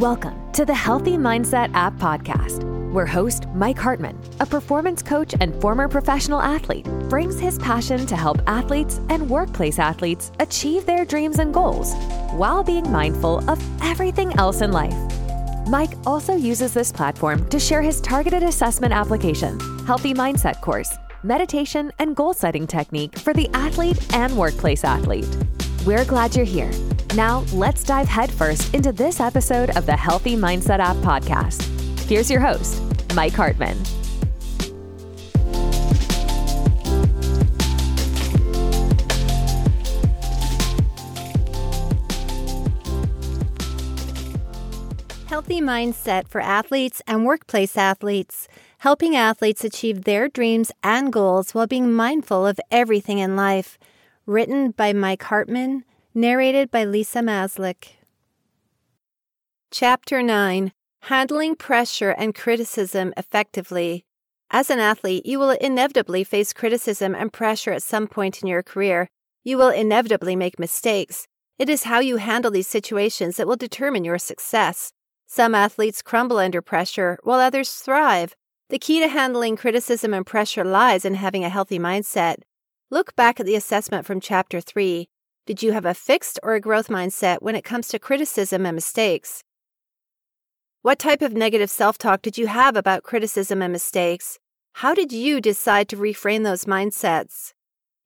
Welcome to the Healthy Mindset App Podcast, where host Mike Hartman, a performance coach and former professional athlete, brings his passion to help athletes and workplace athletes achieve their dreams and goals while being mindful of everything else in life. Mike also uses this platform to share his targeted assessment application, Healthy Mindset course, meditation, and goal setting technique for the athlete and workplace athlete. We're glad you're here. Now, let's dive headfirst into this episode of the Healthy Mindset App podcast. Here's your host, Mike Hartman. Healthy mindset for athletes and workplace athletes, helping athletes achieve their dreams and goals while being mindful of everything in life. Written by Mike Hartman, narrated by Lisa Maslick. Chapter 9 Handling Pressure and Criticism Effectively. As an athlete, you will inevitably face criticism and pressure at some point in your career. You will inevitably make mistakes. It is how you handle these situations that will determine your success. Some athletes crumble under pressure, while others thrive. The key to handling criticism and pressure lies in having a healthy mindset. Look back at the assessment from Chapter 3. Did you have a fixed or a growth mindset when it comes to criticism and mistakes? What type of negative self talk did you have about criticism and mistakes? How did you decide to reframe those mindsets?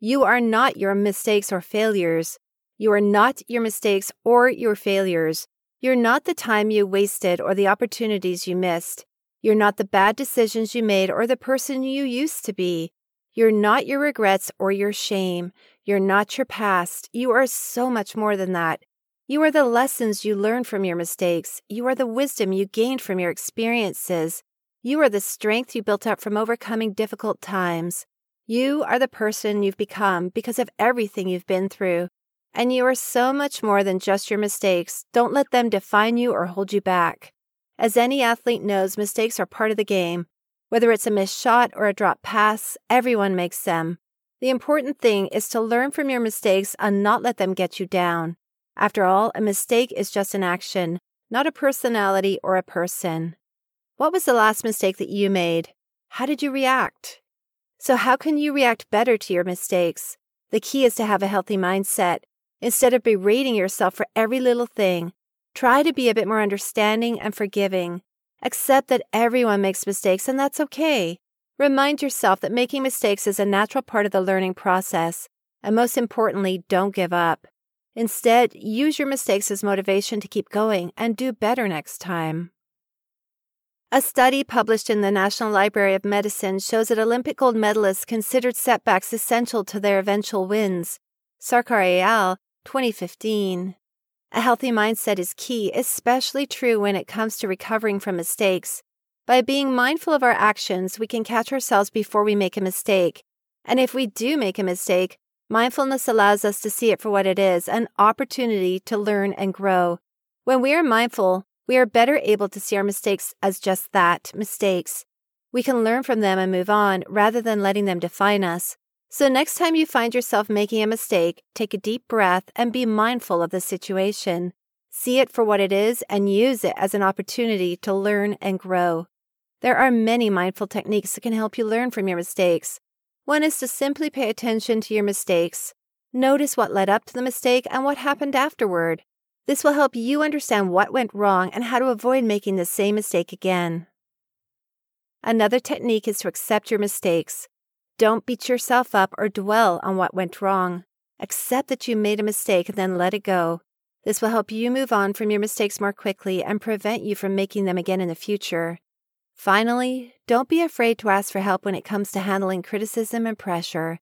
You are not your mistakes or failures. You are not your mistakes or your failures. You're not the time you wasted or the opportunities you missed. You're not the bad decisions you made or the person you used to be. You're not your regrets or your shame. You're not your past. You are so much more than that. You are the lessons you learned from your mistakes. You are the wisdom you gained from your experiences. You are the strength you built up from overcoming difficult times. You are the person you've become because of everything you've been through. And you are so much more than just your mistakes. Don't let them define you or hold you back. As any athlete knows, mistakes are part of the game. Whether it's a missed shot or a drop pass, everyone makes them. The important thing is to learn from your mistakes and not let them get you down. After all, a mistake is just an action, not a personality or a person. What was the last mistake that you made? How did you react? So, how can you react better to your mistakes? The key is to have a healthy mindset. Instead of berating yourself for every little thing, try to be a bit more understanding and forgiving. Accept that everyone makes mistakes and that's okay. Remind yourself that making mistakes is a natural part of the learning process. And most importantly, don't give up. Instead, use your mistakes as motivation to keep going and do better next time. A study published in the National Library of Medicine shows that Olympic gold medalists considered setbacks essential to their eventual wins. Sarkar et al., 2015. A healthy mindset is key, especially true when it comes to recovering from mistakes. By being mindful of our actions, we can catch ourselves before we make a mistake. And if we do make a mistake, mindfulness allows us to see it for what it is an opportunity to learn and grow. When we are mindful, we are better able to see our mistakes as just that mistakes. We can learn from them and move on rather than letting them define us. So, next time you find yourself making a mistake, take a deep breath and be mindful of the situation. See it for what it is and use it as an opportunity to learn and grow. There are many mindful techniques that can help you learn from your mistakes. One is to simply pay attention to your mistakes. Notice what led up to the mistake and what happened afterward. This will help you understand what went wrong and how to avoid making the same mistake again. Another technique is to accept your mistakes. Don't beat yourself up or dwell on what went wrong. Accept that you made a mistake and then let it go. This will help you move on from your mistakes more quickly and prevent you from making them again in the future. Finally, don't be afraid to ask for help when it comes to handling criticism and pressure.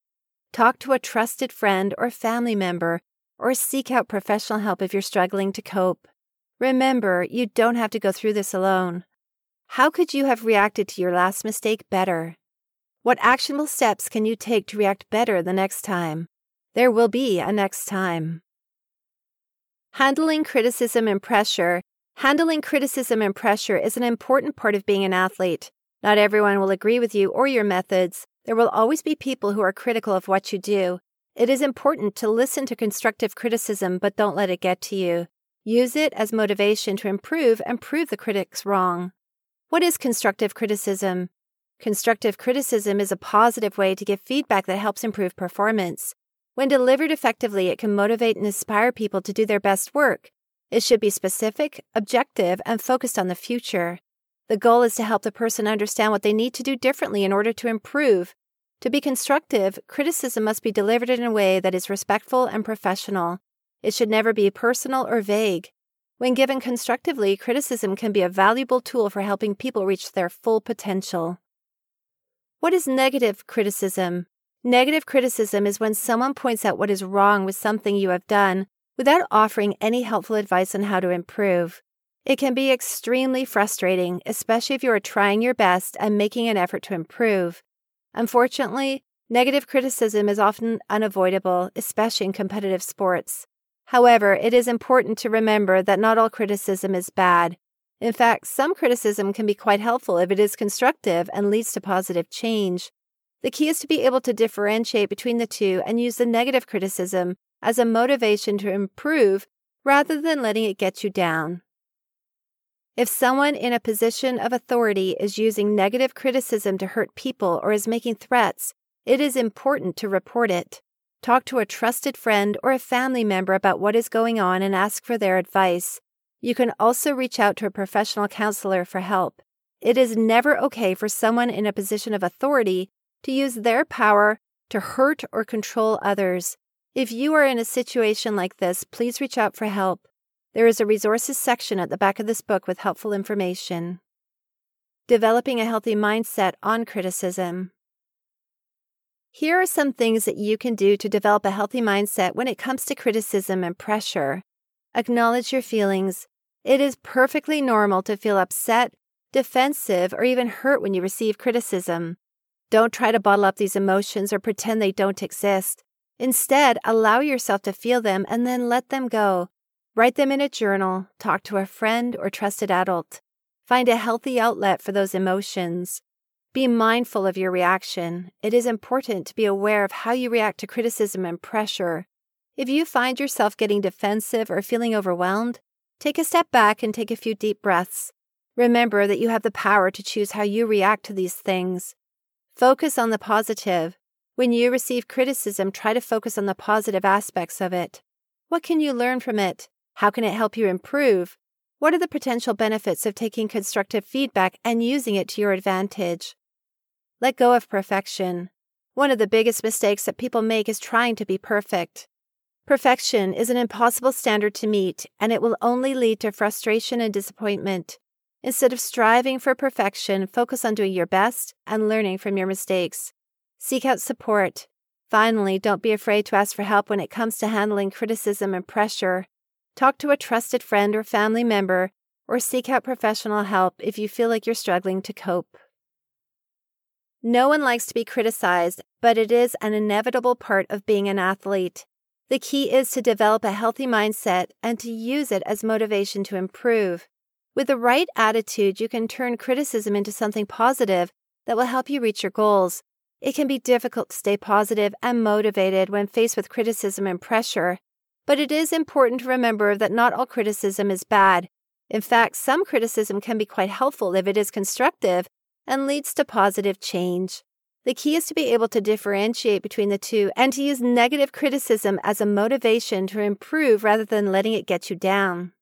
Talk to a trusted friend or family member, or seek out professional help if you're struggling to cope. Remember, you don't have to go through this alone. How could you have reacted to your last mistake better? What actionable steps can you take to react better the next time? There will be a next time. Handling criticism and pressure. Handling criticism and pressure is an important part of being an athlete. Not everyone will agree with you or your methods. There will always be people who are critical of what you do. It is important to listen to constructive criticism, but don't let it get to you. Use it as motivation to improve and prove the critics wrong. What is constructive criticism? Constructive criticism is a positive way to give feedback that helps improve performance. When delivered effectively, it can motivate and inspire people to do their best work. It should be specific, objective, and focused on the future. The goal is to help the person understand what they need to do differently in order to improve. To be constructive, criticism must be delivered in a way that is respectful and professional. It should never be personal or vague. When given constructively, criticism can be a valuable tool for helping people reach their full potential. What is negative criticism? Negative criticism is when someone points out what is wrong with something you have done without offering any helpful advice on how to improve. It can be extremely frustrating, especially if you are trying your best and making an effort to improve. Unfortunately, negative criticism is often unavoidable, especially in competitive sports. However, it is important to remember that not all criticism is bad. In fact, some criticism can be quite helpful if it is constructive and leads to positive change. The key is to be able to differentiate between the two and use the negative criticism as a motivation to improve rather than letting it get you down. If someone in a position of authority is using negative criticism to hurt people or is making threats, it is important to report it. Talk to a trusted friend or a family member about what is going on and ask for their advice. You can also reach out to a professional counselor for help. It is never okay for someone in a position of authority to use their power to hurt or control others. If you are in a situation like this, please reach out for help. There is a resources section at the back of this book with helpful information. Developing a healthy mindset on criticism. Here are some things that you can do to develop a healthy mindset when it comes to criticism and pressure. Acknowledge your feelings. It is perfectly normal to feel upset, defensive, or even hurt when you receive criticism. Don't try to bottle up these emotions or pretend they don't exist. Instead, allow yourself to feel them and then let them go. Write them in a journal, talk to a friend or trusted adult. Find a healthy outlet for those emotions. Be mindful of your reaction. It is important to be aware of how you react to criticism and pressure. If you find yourself getting defensive or feeling overwhelmed, take a step back and take a few deep breaths. Remember that you have the power to choose how you react to these things. Focus on the positive. When you receive criticism, try to focus on the positive aspects of it. What can you learn from it? How can it help you improve? What are the potential benefits of taking constructive feedback and using it to your advantage? Let go of perfection. One of the biggest mistakes that people make is trying to be perfect. Perfection is an impossible standard to meet, and it will only lead to frustration and disappointment. Instead of striving for perfection, focus on doing your best and learning from your mistakes. Seek out support. Finally, don't be afraid to ask for help when it comes to handling criticism and pressure. Talk to a trusted friend or family member, or seek out professional help if you feel like you're struggling to cope. No one likes to be criticized, but it is an inevitable part of being an athlete. The key is to develop a healthy mindset and to use it as motivation to improve. With the right attitude, you can turn criticism into something positive that will help you reach your goals. It can be difficult to stay positive and motivated when faced with criticism and pressure, but it is important to remember that not all criticism is bad. In fact, some criticism can be quite helpful if it is constructive and leads to positive change. The key is to be able to differentiate between the two and to use negative criticism as a motivation to improve rather than letting it get you down.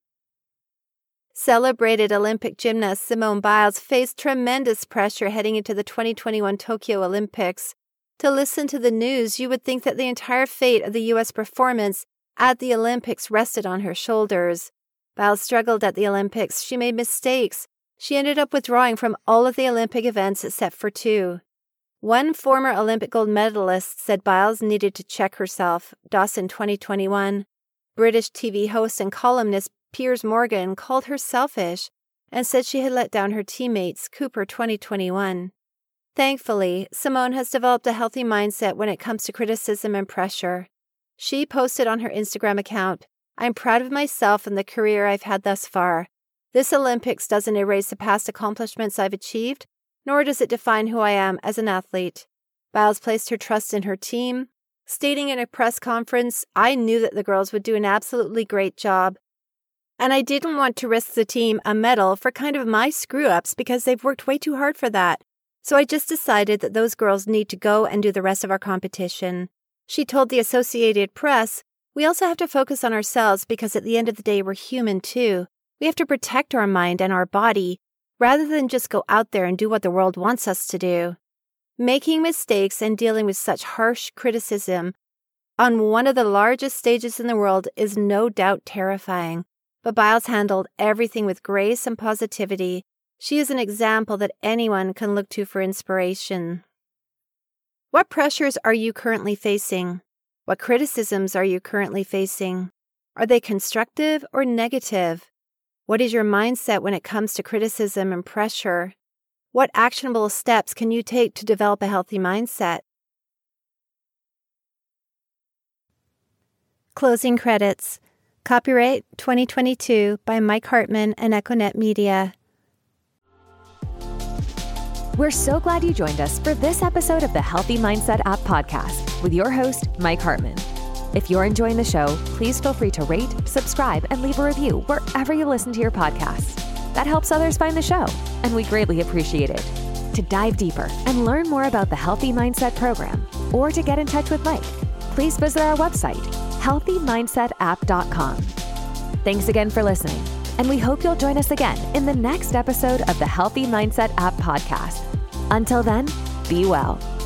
Celebrated Olympic gymnast Simone Biles faced tremendous pressure heading into the 2021 Tokyo Olympics. To listen to the news, you would think that the entire fate of the U.S. performance at the Olympics rested on her shoulders. Biles struggled at the Olympics. She made mistakes. She ended up withdrawing from all of the Olympic events except for two. One former Olympic gold medalist said Biles needed to check herself. Dawson 2021. British TV host and columnist Piers Morgan called her selfish and said she had let down her teammates. Cooper 2021. Thankfully, Simone has developed a healthy mindset when it comes to criticism and pressure. She posted on her Instagram account, I'm proud of myself and the career I've had thus far. This Olympics doesn't erase the past accomplishments I've achieved, nor does it define who I am as an athlete. Biles placed her trust in her team, stating in a press conference, I knew that the girls would do an absolutely great job. And I didn't want to risk the team a medal for kind of my screw ups because they've worked way too hard for that. So I just decided that those girls need to go and do the rest of our competition. She told the Associated Press, We also have to focus on ourselves because at the end of the day, we're human too. We have to protect our mind and our body rather than just go out there and do what the world wants us to do. Making mistakes and dealing with such harsh criticism on one of the largest stages in the world is no doubt terrifying, but Biles handled everything with grace and positivity she is an example that anyone can look to for inspiration. What pressures are you currently facing? What criticisms are you currently facing? Are they constructive or negative? What is your mindset when it comes to criticism and pressure? What actionable steps can you take to develop a healthy mindset? Closing credits. Copyright 2022 by Mike Hartman and Econet Media. We're so glad you joined us for this episode of the Healthy Mindset App podcast with your host, Mike Hartman. If you're enjoying the show, please feel free to rate, subscribe, and leave a review wherever you listen to your podcasts. That helps others find the show, and we greatly appreciate it. To dive deeper and learn more about the Healthy Mindset program, or to get in touch with Mike, please visit our website, healthymindset.app.com. Thanks again for listening, and we hope you'll join us again in the next episode of the Healthy Mindset App podcast. Until then, be well.